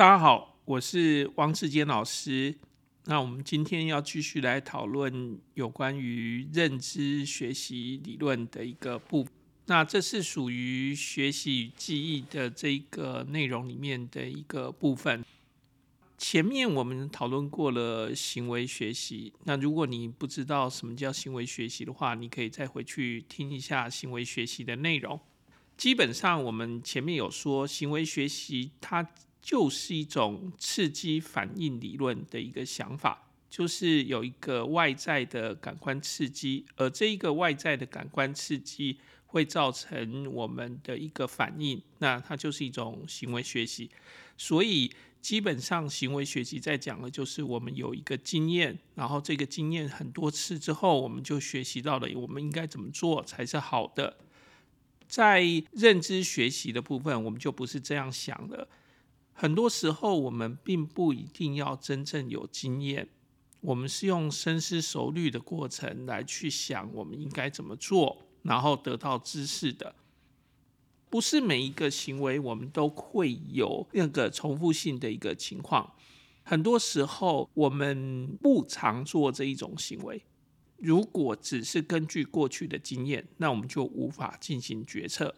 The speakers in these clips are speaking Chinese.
大家好，我是汪志坚老师。那我们今天要继续来讨论有关于认知学习理论的一个部分。那这是属于学习与记忆的这个内容里面的一个部分。前面我们讨论过了行为学习。那如果你不知道什么叫行为学习的话，你可以再回去听一下行为学习的内容。基本上，我们前面有说，行为学习它。就是一种刺激反应理论的一个想法，就是有一个外在的感官刺激，而这一个外在的感官刺激会造成我们的一个反应，那它就是一种行为学习。所以基本上行为学习在讲的就是我们有一个经验，然后这个经验很多次之后，我们就学习到了我们应该怎么做才是好的。在认知学习的部分，我们就不是这样想了。很多时候，我们并不一定要真正有经验，我们是用深思熟虑的过程来去想我们应该怎么做，然后得到知识的。不是每一个行为我们都会有那个重复性的一个情况。很多时候，我们不常做这一种行为。如果只是根据过去的经验，那我们就无法进行决策。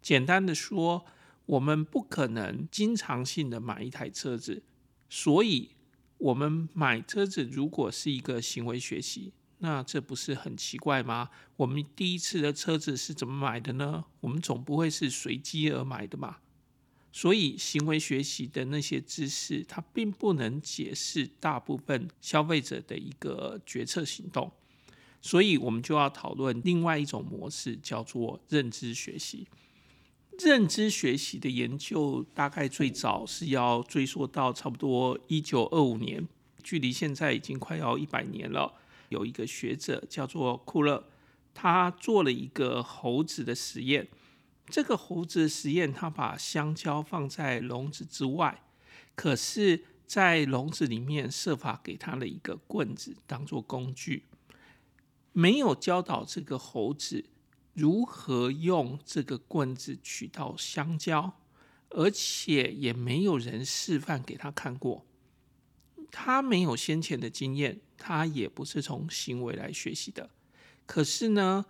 简单的说，我们不可能经常性的买一台车子，所以我们买车子如果是一个行为学习，那这不是很奇怪吗？我们第一次的车子是怎么买的呢？我们总不会是随机而买的嘛。所以行为学习的那些知识，它并不能解释大部分消费者的一个决策行动。所以我们就要讨论另外一种模式，叫做认知学习。认知学习的研究大概最早是要追溯到差不多一九二五年，距离现在已经快要一百年了。有一个学者叫做库勒，他做了一个猴子的实验。这个猴子实验，他把香蕉放在笼子之外，可是，在笼子里面设法给他了一个棍子当做工具，没有教导这个猴子。如何用这个棍子取到香蕉，而且也没有人示范给他看过。他没有先前的经验，他也不是从行为来学习的。可是呢，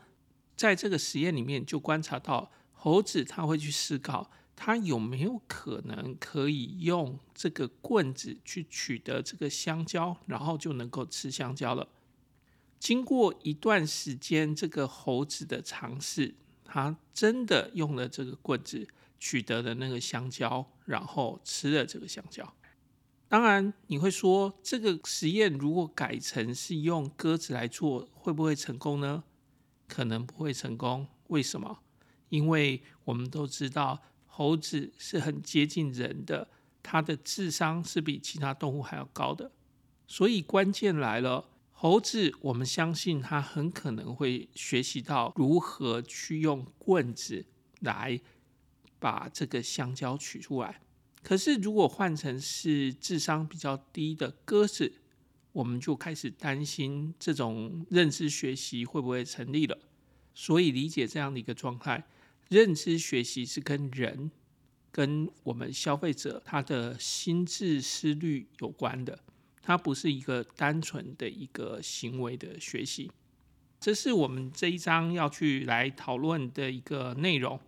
在这个实验里面就观察到，猴子他会去思考，他有没有可能可以用这个棍子去取得这个香蕉，然后就能够吃香蕉了。经过一段时间，这个猴子的尝试，他真的用了这个棍子取得了那个香蕉，然后吃了这个香蕉。当然，你会说这个实验如果改成是用鸽子来做，会不会成功呢？可能不会成功。为什么？因为我们都知道猴子是很接近人的，它的智商是比其他动物还要高的。所以关键来了。猴子，我们相信它很可能会学习到如何去用棍子来把这个香蕉取出来。可是，如果换成是智商比较低的鸽子，我们就开始担心这种认知学习会不会成立了。所以，理解这样的一个状态，认知学习是跟人、跟我们消费者他的心智思虑有关的。它不是一个单纯的一个行为的学习，这是我们这一章要去来讨论的一个内容。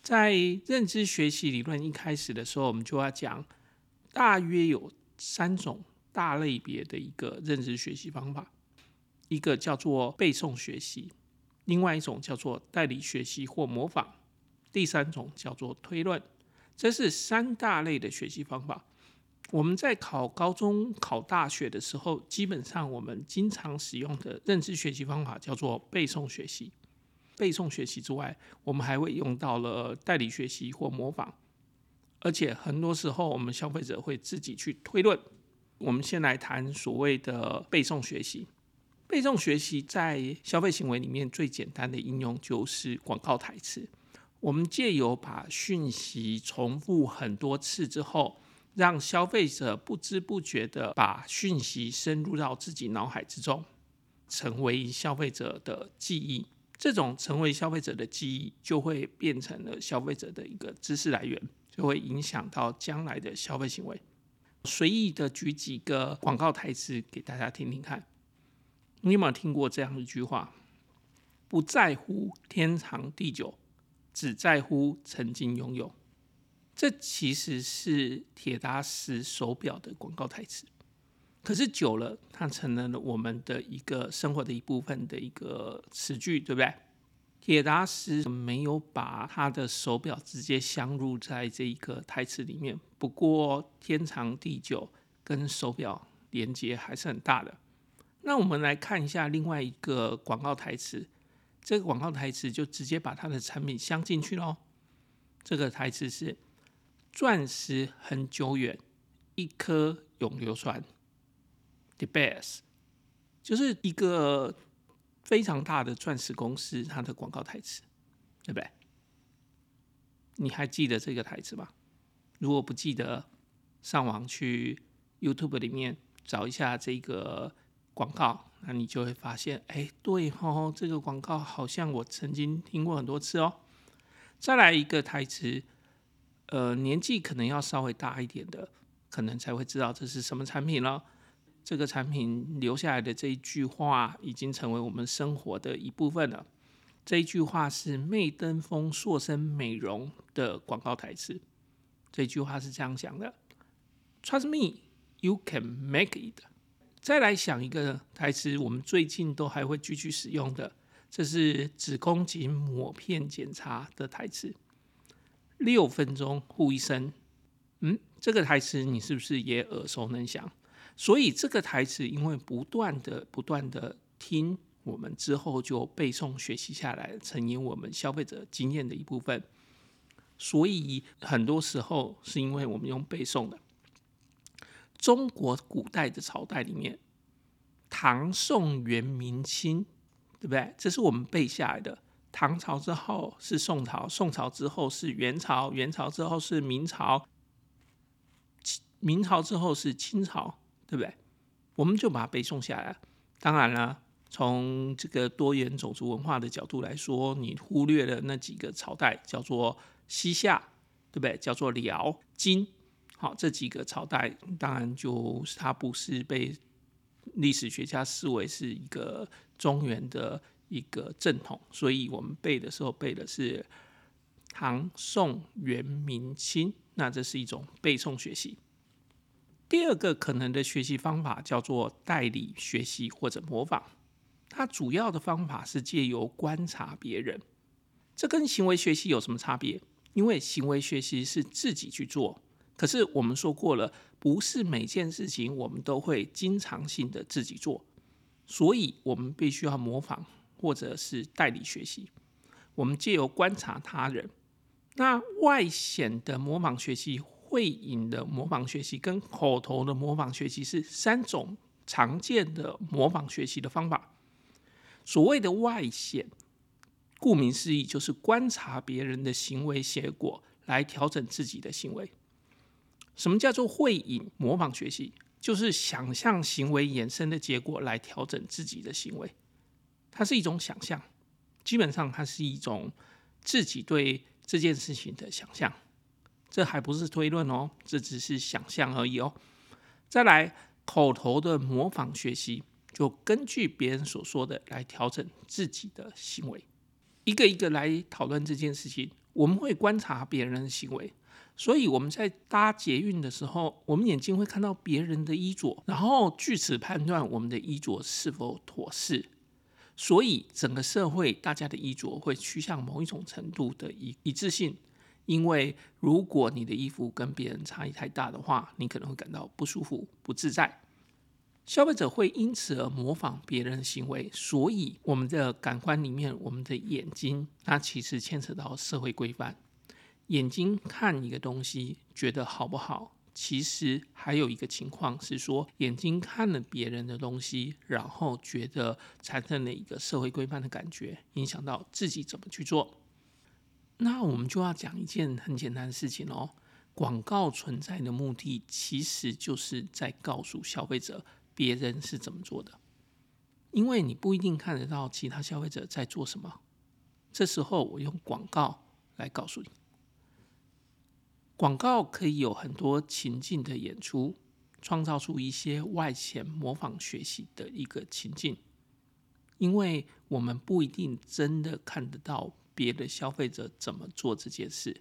在认知学习理论一开始的时候，我们就要讲，大约有三种大类别的一个认知学习方法，一个叫做背诵学习，另外一种叫做代理学习或模仿，第三种叫做推论。这是三大类的学习方法。我们在考高中、考大学的时候，基本上我们经常使用的认知学习方法叫做背诵学习。背诵学习之外，我们还会用到了代理学习或模仿，而且很多时候我们消费者会自己去推论。我们先来谈所谓的背诵学习。背诵学习在消费行为里面最简单的应用就是广告台词。我们借由把讯息重复很多次之后，让消费者不知不觉地把讯息深入到自己脑海之中，成为消费者的记忆。这种成为消费者的记忆，就会变成了消费者的一个知识来源。就会影响到将来的消费行为。随意的举几个广告台词给大家听听看。你有没有听过这样一句话？不在乎天长地久，只在乎曾经拥有。这其实是铁达时手表的广告台词。可是久了，它成了我们的一个生活的一部分的一个词句，对不对？铁达时没有把他的手表直接镶入在这一个台词里面。不过天长地久跟手表连接还是很大的。那我们来看一下另外一个广告台词，这个广告台词就直接把它的产品镶进去喽。这个台词是：钻石很久远，一颗永流传。The best，就是一个非常大的钻石公司，它的广告台词，对不对？你还记得这个台词吗？如果不记得，上网去 YouTube 里面找一下这个广告，那你就会发现，哎，对哦，这个广告好像我曾经听过很多次哦。再来一个台词，呃，年纪可能要稍微大一点的，可能才会知道这是什么产品了。这个产品留下来的这一句话，已经成为我们生活的一部分了。这一句话是媚登峰塑身美容的广告台词。这句话是这样讲的：“Trust me, you can make it。”再来想一个台词，我们最近都还会继续使用的，这是子宫颈抹片检查的台词。六分钟护一生，嗯，这个台词你是不是也耳熟能详？所以这个台词，因为不断的、不断的听，我们之后就背诵学习下来，成为我们消费者经验的一部分。所以很多时候是因为我们用背诵的。中国古代的朝代里面，唐、宋、元、明、清，对不对？这是我们背下来的。唐朝之后是宋朝，宋朝之后是元朝，元朝之后是明朝，明朝之后是清朝。对不对？我们就把它背下来。当然了，从这个多元种族文化的角度来说，你忽略了那几个朝代，叫做西夏，对不对？叫做辽、金，好，这几个朝代，当然就是它不是被历史学家视为是一个中原的一个正统，所以我们背的时候背的是唐、宋、元、明、清，那这是一种背诵学习。第二个可能的学习方法叫做代理学习或者模仿，它主要的方法是借由观察别人。这跟行为学习有什么差别？因为行为学习是自己去做，可是我们说过了，不是每件事情我们都会经常性的自己做，所以我们必须要模仿或者是代理学习。我们借由观察他人，那外显的模仿学习。会影的模仿学习跟口头的模仿学习是三种常见的模仿学习的方法。所谓的外显，顾名思义就是观察别人的行为结果来调整自己的行为。什么叫做会影模仿学习？就是想象行为衍生的结果来调整自己的行为。它是一种想象，基本上它是一种自己对这件事情的想象。这还不是推论哦，这只是想象而已哦。再来，口头的模仿学习，就根据别人所说的来调整自己的行为，一个一个来讨论这件事情。我们会观察别人的行为，所以我们在搭捷运的时候，我们眼睛会看到别人的衣着，然后据此判断我们的衣着是否妥适。所以整个社会大家的衣着会趋向某一种程度的一一致性。因为如果你的衣服跟别人差异太大的话，你可能会感到不舒服、不自在。消费者会因此而模仿别人的行为，所以我们的感官里面，我们的眼睛，它其实牵扯到社会规范。眼睛看一个东西觉得好不好，其实还有一个情况是说，眼睛看了别人的东西，然后觉得产生了一个社会规范的感觉，影响到自己怎么去做。那我们就要讲一件很简单的事情哦。广告存在的目的，其实就是在告诉消费者别人是怎么做的，因为你不一定看得到其他消费者在做什么。这时候，我用广告来告诉你。广告可以有很多情境的演出，创造出一些外显模仿学习的一个情境，因为我们不一定真的看得到别的消费者怎么做这件事，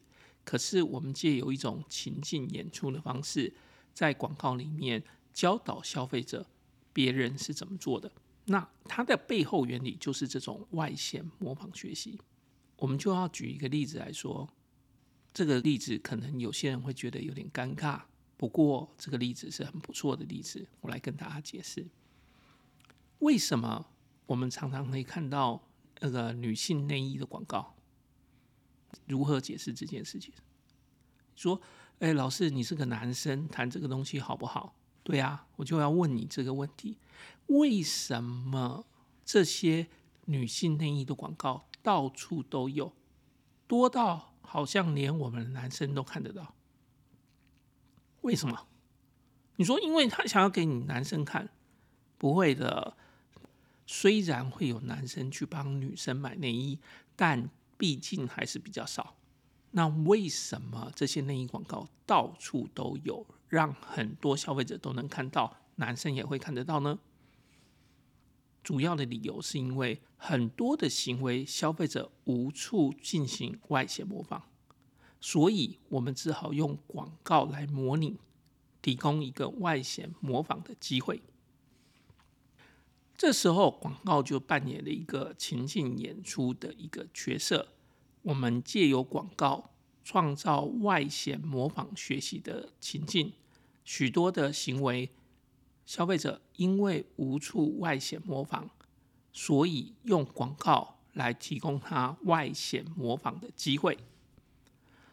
可是我们借由一种情境演出的方式，在广告里面教导消费者别人是怎么做的。那它的背后原理就是这种外显模仿学习。我们就要举一个例子来说。这个例子可能有些人会觉得有点尴尬，不过这个例子是很不错的例子，我来跟大家解释为什么我们常常可以看到那个女性内衣的广告。如何解释这件事情？说，哎，老师，你是个男生，谈这个东西好不好？对啊，我就要问你这个问题：为什么这些女性内衣的广告到处都有，多到？好像连我们男生都看得到，为什么？你说，因为他想要给你男生看，不会的。虽然会有男生去帮女生买内衣，但毕竟还是比较少。那为什么这些内衣广告到处都有，让很多消费者都能看到，男生也会看得到呢？主要的理由是因为很多的行为，消费者无处进行外显模仿，所以我们只好用广告来模拟，提供一个外显模仿的机会。这时候，广告就扮演了一个情境演出的一个角色。我们借由广告创造外显模仿学习的情境，许多的行为。消费者因为无处外显模仿，所以用广告来提供他外显模仿的机会。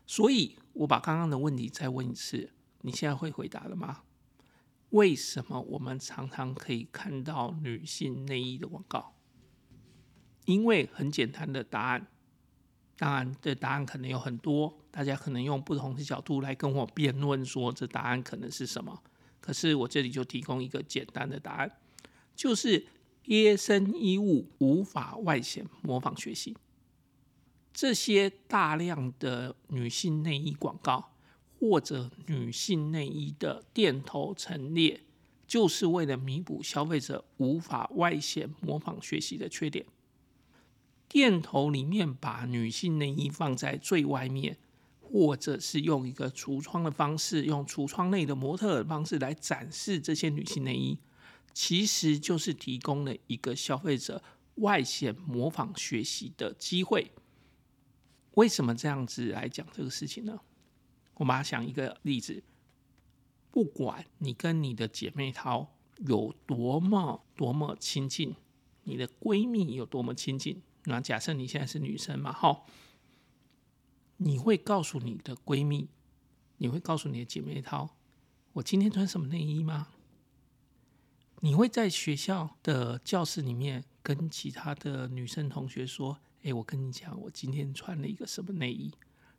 所以我把刚刚的问题再问一次，你现在会回答了吗？为什么我们常常可以看到女性内衣的广告？因为很简单的答案，当然这答案可能有很多，大家可能用不同的角度来跟我辩论，说这答案可能是什么。可是我这里就提供一个简单的答案，就是贴身衣物无法外显模仿学习。这些大量的女性内衣广告或者女性内衣的店头陈列，就是为了弥补消费者无法外显模仿学习的缺点。店头里面把女性内衣放在最外面。或者是用一个橱窗的方式，用橱窗内的模特的方式来展示这些女性内衣，其实就是提供了一个消费者外显模仿学习的机会。为什么这样子来讲这个事情呢？我们想一个例子，不管你跟你的姐妹淘有多么多么亲近，你的闺蜜有多么亲近，那假设你现在是女生嘛，好。你会告诉你的闺蜜，你会告诉你的姐妹淘，我今天穿什么内衣吗？你会在学校的教室里面跟其他的女生同学说：“哎，我跟你讲，我今天穿了一个什么内衣。”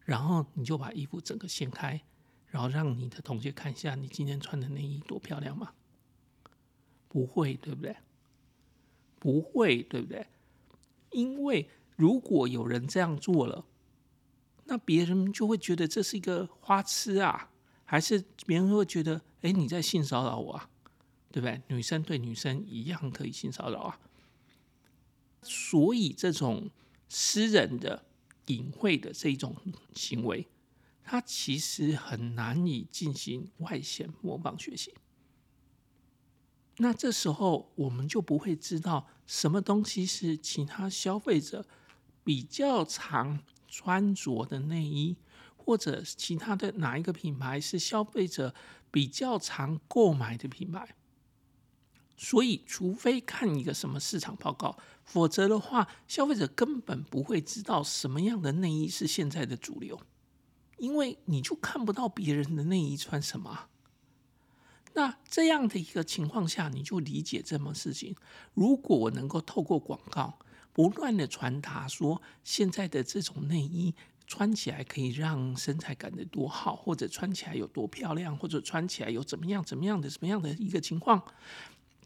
然后你就把衣服整个掀开，然后让你的同学看一下你今天穿的内衣多漂亮吗？不会，对不对？不会，对不对？因为如果有人这样做了。那别人就会觉得这是一个花痴啊，还是别人会觉得，哎，你在性骚扰我啊，对不对？女生对女生一样可以性骚扰啊。所以这种私人的、隐晦的这一种行为，它其实很难以进行外显模仿学习。那这时候我们就不会知道什么东西是其他消费者比较常。穿着的内衣，或者其他的哪一个品牌是消费者比较常购买的品牌？所以，除非看一个什么市场报告，否则的话，消费者根本不会知道什么样的内衣是现在的主流，因为你就看不到别人的内衣穿什么。那这样的一个情况下，你就理解这么事情。如果我能够透过广告，不断的传达说，现在的这种内衣穿起来可以让身材感得多好，或者穿起来有多漂亮，或者穿起来有怎么样、怎么样的、怎么样的一个情况，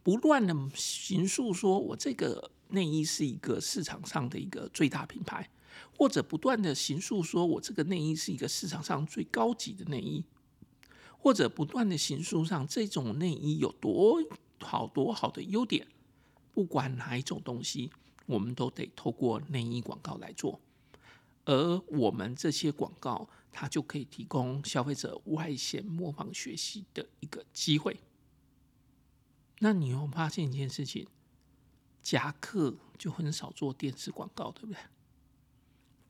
不断的形塑说，我这个内衣是一个市场上的一个最大品牌，或者不断的形塑说我这个内衣是一个市场上最高级的内衣，或者不断的形塑上这种内衣有多好多好的优点。不管哪一种东西，我们都得透过内衣广告来做，而我们这些广告，它就可以提供消费者外显模仿学习的一个机会。那你有发现一件事情？夹克就很少做电视广告，对不对？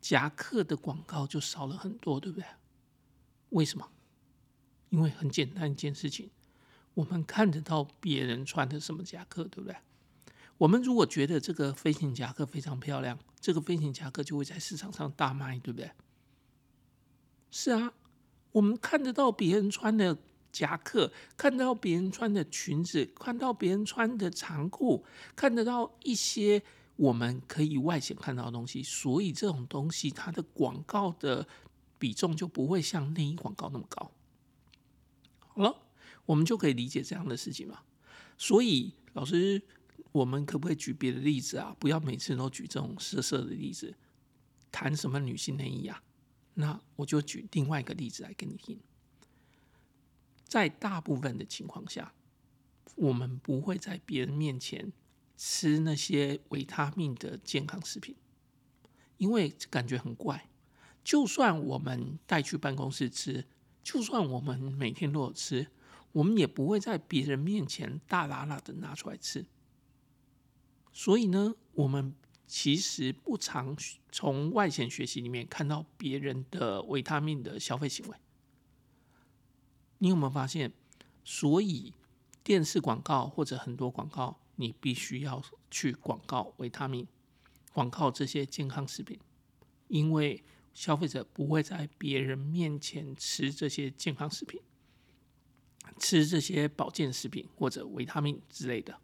夹克的广告就少了很多，对不对？为什么？因为很简单一件事情，我们看得到别人穿的什么夹克，对不对？我们如果觉得这个飞行夹克非常漂亮，这个飞行夹克就会在市场上大卖，对不对？是啊，我们看得到别人穿的夹克，看到别人穿的裙子，看到别人穿的长裤，看得到一些我们可以外显看到的东西，所以这种东西它的广告的比重就不会像内衣广告那么高。好了，我们就可以理解这样的事情嘛。所以老师。我们可不可以举别的例子啊？不要每次都举这种色色的例子。谈什么女性内衣啊？那我就举另外一个例子来给你听。在大部分的情况下，我们不会在别人面前吃那些维他命的健康食品，因为感觉很怪。就算我们带去办公室吃，就算我们每天都有吃，我们也不会在别人面前大喇喇的拿出来吃。所以呢，我们其实不常从外显学习里面看到别人的维他命的消费行为。你有没有发现？所以电视广告或者很多广告，你必须要去广告维他命，广告这些健康食品，因为消费者不会在别人面前吃这些健康食品，吃这些保健食品或者维他命之类的。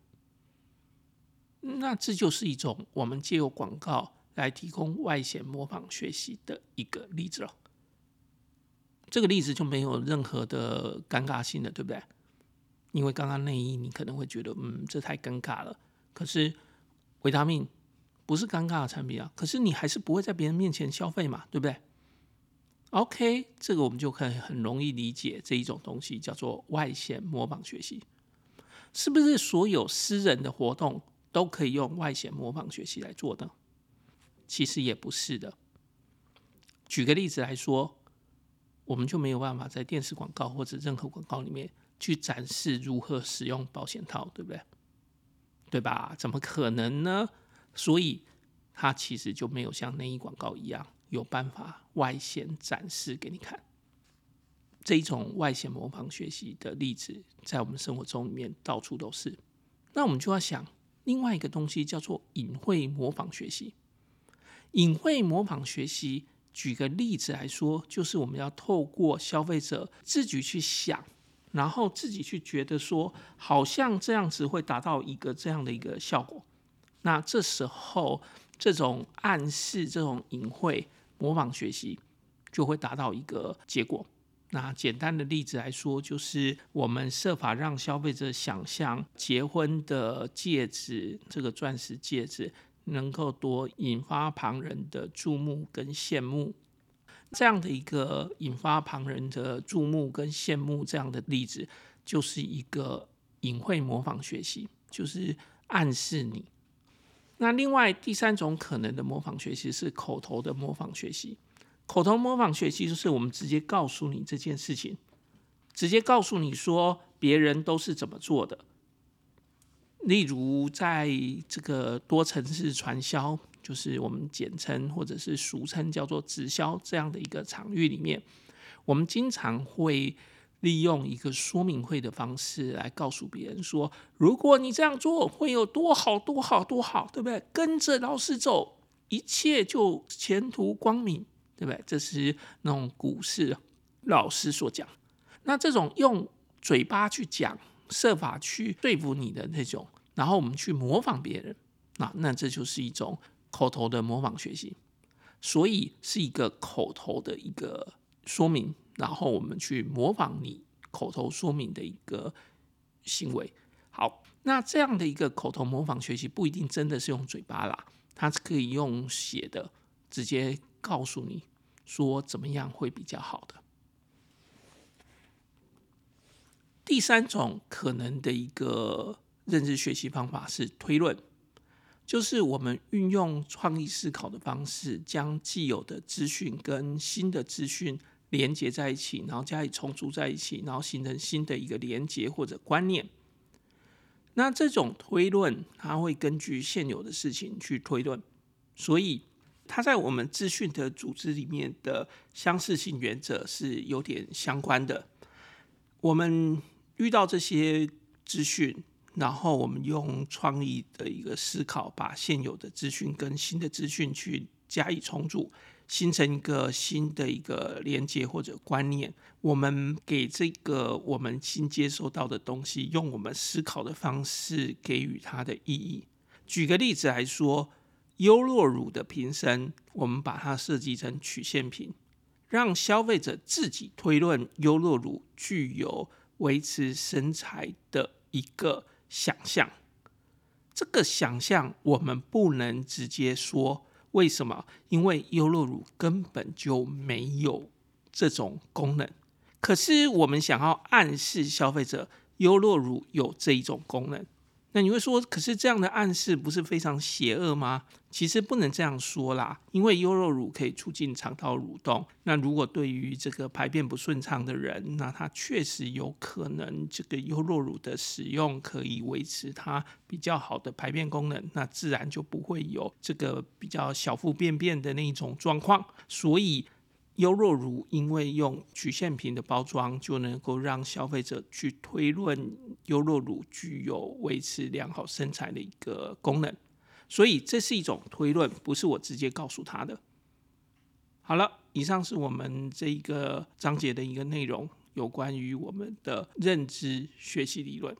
那这就是一种我们借由广告来提供外显模仿学习的一个例子了。这个例子就没有任何的尴尬性了，对不对？因为刚刚内衣你可能会觉得，嗯，这太尴尬了。可是维他命不是尴尬的产品啊，可是你还是不会在别人面前消费嘛，对不对？OK，这个我们就可以很容易理解这一种东西叫做外显模仿学习，是不是所有私人的活动？都可以用外显模仿学习来做的，其实也不是的。举个例子来说，我们就没有办法在电视广告或者任何广告里面去展示如何使用保险套，对不对？对吧？怎么可能呢？所以它其实就没有像内衣广告一样有办法外显展示给你看。这一种外显模仿学习的例子，在我们生活中里面到处都是。那我们就要想。另外一个东西叫做隐晦模仿学习。隐晦模仿学习，举个例子来说，就是我们要透过消费者自己去想，然后自己去觉得说，好像这样子会达到一个这样的一个效果。那这时候，这种暗示、这种隐晦模仿学习，就会达到一个结果。那简单的例子来说，就是我们设法让消费者想象结婚的戒指，这个钻石戒指能够多引发旁人的注目跟羡慕。这样的一个引发旁人的注目跟羡慕这样的例子，就是一个隐晦模仿学习，就是暗示你。那另外第三种可能的模仿学习是口头的模仿学习。口头模仿学习就是我们直接告诉你这件事情，直接告诉你说别人都是怎么做的。例如，在这个多层次传销，就是我们简称或者是俗称叫做直销这样的一个场域里面，我们经常会利用一个说明会的方式来告诉别人说，如果你这样做会有多好多好多好，对不对？跟着老师走，一切就前途光明。对不对？这是那种股市老师所讲。那这种用嘴巴去讲，设法去说服你的那种，然后我们去模仿别人，那那这就是一种口头的模仿学习。所以是一个口头的一个说明，然后我们去模仿你口头说明的一个行为。好，那这样的一个口头模仿学习不一定真的是用嘴巴啦，它是可以用写的。直接告诉你说怎么样会比较好的。第三种可能的一个认知学习方法是推论，就是我们运用创意思考的方式，将既有的资讯跟新的资讯连接在一起，然后加以重组在一起，然后形成新的一个连接或者观念。那这种推论，它会根据现有的事情去推论，所以它在我们资讯的组织里面的相似性原则是有点相关的。我们遇到这些资讯，然后我们用创意的一个思考，把现有的资讯跟新的资讯去加以重组。形成一个新的一个连接或者观念，我们给这个我们新接收到的东西，用我们思考的方式给予它的意义。举个例子来说，优酪乳的瓶身，我们把它设计成曲线瓶，让消费者自己推论优酪乳具有维持身材的一个想象。这个想象我们不能直接说。为什么？因为优酪乳根本就没有这种功能。可是我们想要暗示消费者，优酪乳有这一种功能。那你会说，可是这样的暗示不是非常邪恶吗？其实不能这样说啦，因为优酪乳可以促进肠道蠕动。那如果对于这个排便不顺畅的人，那他确实有可能这个优酪乳的使用可以维持他比较好的排便功能，那自然就不会有这个比较小腹便便的那一种状况。所以。优酪乳因为用曲线瓶的包装，就能够让消费者去推论优酪乳具有维持良好身材的一个功能，所以这是一种推论，不是我直接告诉他的。好了，以上是我们这一个章节的一个内容，有关于我们的认知学习理论。